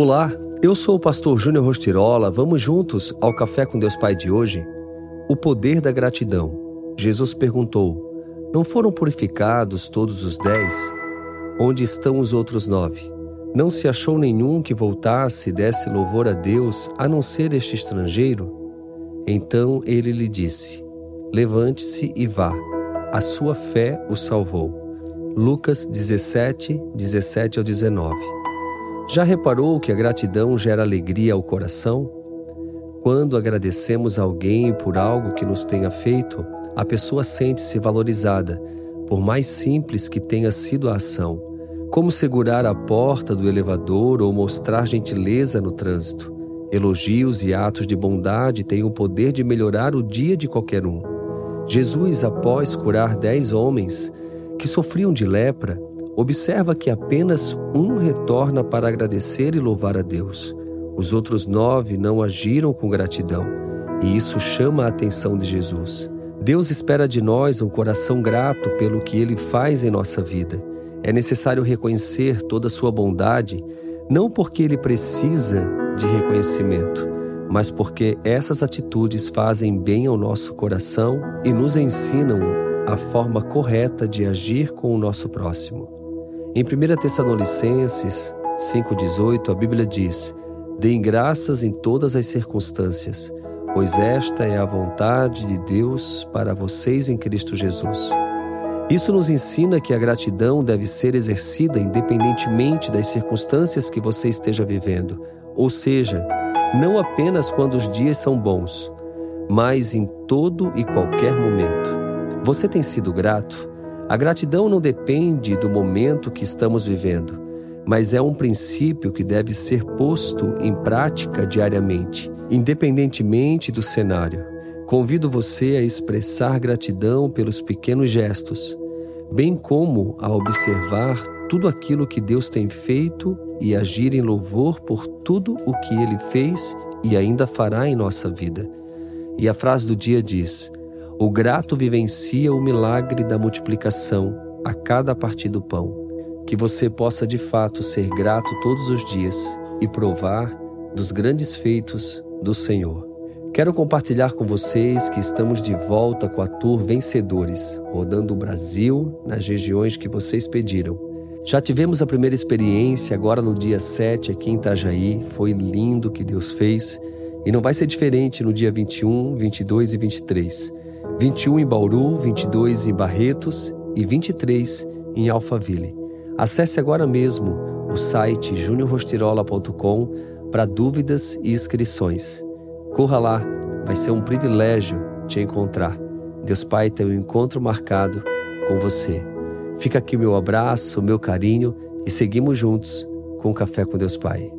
Olá, eu sou o pastor Júnior Rostirola. Vamos juntos ao Café com Deus Pai de hoje? O poder da gratidão. Jesus perguntou: Não foram purificados todos os dez? Onde estão os outros nove? Não se achou nenhum que voltasse e desse louvor a Deus, a não ser este estrangeiro? Então ele lhe disse: Levante-se e vá. A sua fé o salvou. Lucas 17, 17 ao 19. Já reparou que a gratidão gera alegria ao coração? Quando agradecemos alguém por algo que nos tenha feito, a pessoa sente-se valorizada, por mais simples que tenha sido a ação. Como segurar a porta do elevador ou mostrar gentileza no trânsito. Elogios e atos de bondade têm o poder de melhorar o dia de qualquer um. Jesus, após curar dez homens que sofriam de lepra, observa que apenas um retorna para agradecer e louvar a Deus. Os outros nove não agiram com gratidão, e isso chama a atenção de Jesus. Deus espera de nós um coração grato pelo que ele faz em nossa vida. É necessário reconhecer toda a sua bondade, não porque ele precisa de reconhecimento, mas porque essas atitudes fazem bem ao nosso coração e nos ensinam a forma correta de agir com o nosso próximo. Em 1 Tessalonicenses 5,18, a Bíblia diz: Deem graças em todas as circunstâncias, pois esta é a vontade de Deus para vocês em Cristo Jesus. Isso nos ensina que a gratidão deve ser exercida independentemente das circunstâncias que você esteja vivendo, ou seja, não apenas quando os dias são bons, mas em todo e qualquer momento. Você tem sido grato? A gratidão não depende do momento que estamos vivendo, mas é um princípio que deve ser posto em prática diariamente, independentemente do cenário. Convido você a expressar gratidão pelos pequenos gestos, bem como a observar tudo aquilo que Deus tem feito e agir em louvor por tudo o que Ele fez e ainda fará em nossa vida. E a frase do dia diz: o grato vivencia o milagre da multiplicação a cada partir do pão. Que você possa de fato ser grato todos os dias e provar dos grandes feitos do Senhor. Quero compartilhar com vocês que estamos de volta com a Tour Vencedores, rodando o Brasil nas regiões que vocês pediram. Já tivemos a primeira experiência agora no dia 7 aqui em Itajaí, foi lindo o que Deus fez e não vai ser diferente no dia 21, 22 e 23. 21 em Bauru, 22 em Barretos e 23 em Alphaville. Acesse agora mesmo o site juniorrostirola.com para dúvidas e inscrições. Corra lá, vai ser um privilégio te encontrar. Deus Pai tem um encontro marcado com você. Fica aqui meu abraço, meu carinho e seguimos juntos com o Café com Deus Pai.